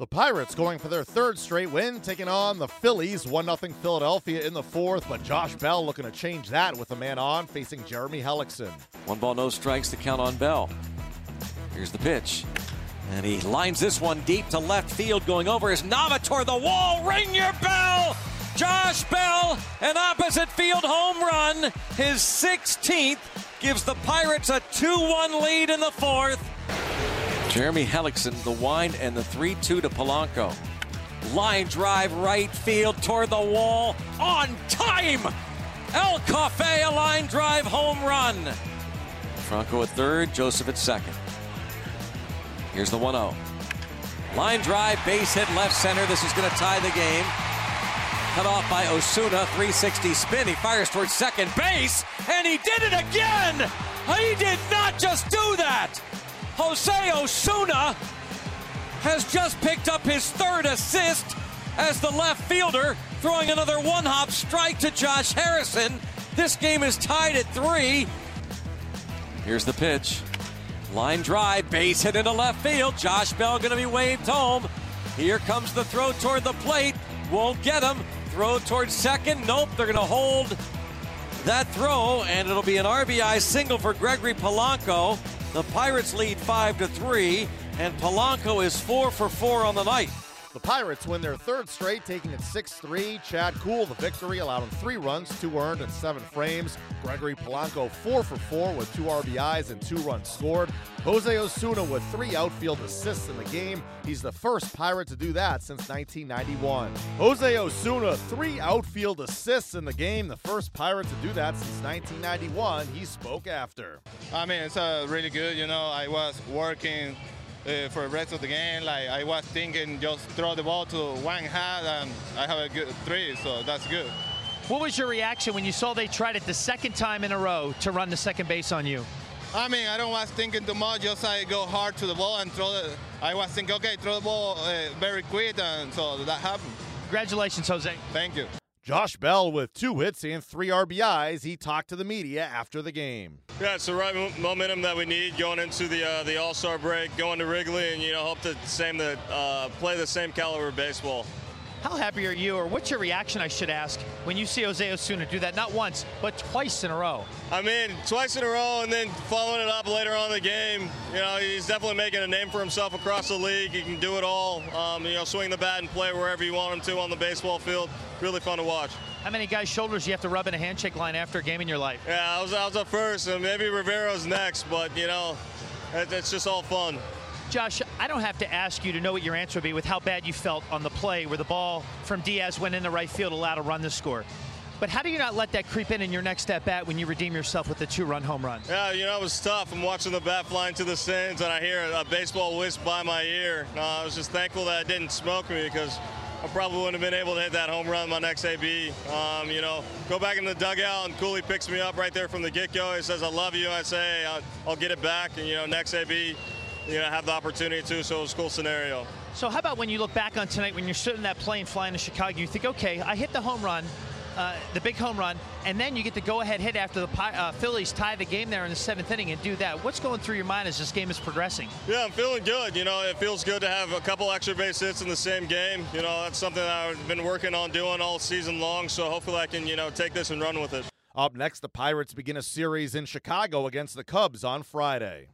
The Pirates going for their third straight win, taking on the Phillies. 1 0 Philadelphia in the fourth, but Josh Bell looking to change that with a man on, facing Jeremy Hellickson. One ball, no strikes to count on Bell. Here's the pitch. And he lines this one deep to left field, going over his Nava toward the wall. Ring your bell! Josh Bell, an opposite field home run. His 16th gives the Pirates a 2 1 lead in the fourth. Jeremy Hellickson, the wind, and the 3 2 to Polanco. Line drive right field toward the wall on time. El Cafe, a line drive home run. Franco at third, Joseph at second. Here's the 1 0. Line drive, base hit left center. This is going to tie the game. Cut off by Osuna, 360 spin. He fires towards second base, and he did it again! He did not just do that! Jose Osuna has just picked up his third assist as the left fielder, throwing another one hop strike to Josh Harrison. This game is tied at three. Here's the pitch. Line drive, base hit into left field. Josh Bell going to be waved home. Here comes the throw toward the plate. Won't get him. Throw towards second. Nope, they're going to hold that throw, and it'll be an RBI single for Gregory Polanco. The Pirates lead 5 to 3, and Polanco is 4 for 4 on the night. The Pirates win their third straight, taking it 6 3. Chad Kuhl, the victory, allowed him three runs, two earned, and seven frames. Gregory Polanco, 4 for 4 with two RBIs and two runs scored. Jose Osuna with three outfield assists in the game. He's the first Pirate to do that since 1991. Jose Osuna, three outfield assists in the game, the first Pirate to do that since 1991. He spoke after. I mean, it's uh, really good. You know, I was working uh, for the rest of the game. Like I was thinking, just throw the ball to one hand, and I have a good three, so that's good. What was your reaction when you saw they tried it the second time in a row to run the second base on you? I mean, I don't was thinking too much. Just I go hard to the ball and throw it. I was thinking, okay, throw the ball uh, very quick, and so that happened. Congratulations, Jose. Thank you. Josh Bell with two hits and three RBIs. He talked to the media after the game. Yeah, it's the right momentum that we need going into the uh, the All Star break, going to Wrigley, and you know hope to same the uh, play the same caliber baseball. How happy are you, or what's your reaction, I should ask, when you see Jose Osuna do that not once, but twice in a row? I mean, twice in a row, and then following it up later on in the game. You know, he's definitely making a name for himself across the league. He can do it all. Um, you know, swing the bat and play wherever you want him to on the baseball field. Really fun to watch. How many guys' shoulders you have to rub in a handshake line after a game in your life? Yeah, I was, I was up first, and maybe Rivero's next, but, you know, it's just all fun. Josh, I don't have to ask you to know what your answer would be with how bad you felt on the play where the ball from Diaz went in the right field, allowed a run to score. But how do you not let that creep in in your next at bat when you redeem yourself with a two-run home run? Yeah, you know it was tough. I'm watching the bat flying to the stands, and I hear a baseball whisk by my ear. Uh, I was just thankful that it didn't smoke me because I probably wouldn't have been able to hit that home run my next AB. Um, you know, go back in the dugout, and Cooley picks me up right there from the get-go. He says, "I love you." I say, "I'll, I'll get it back," and you know, next AB you know, have the opportunity to. So it was a cool scenario. So how about when you look back on tonight, when you're sitting in that plane flying to Chicago, you think, okay, I hit the home run, uh, the big home run, and then you get the go-ahead hit after the uh, Phillies tie the game there in the seventh inning and do that. What's going through your mind as this game is progressing? Yeah, I'm feeling good. You know, it feels good to have a couple extra base hits in the same game. You know, that's something that I've been working on doing all season long. So hopefully I can, you know, take this and run with it. Up next, the Pirates begin a series in Chicago against the Cubs on Friday.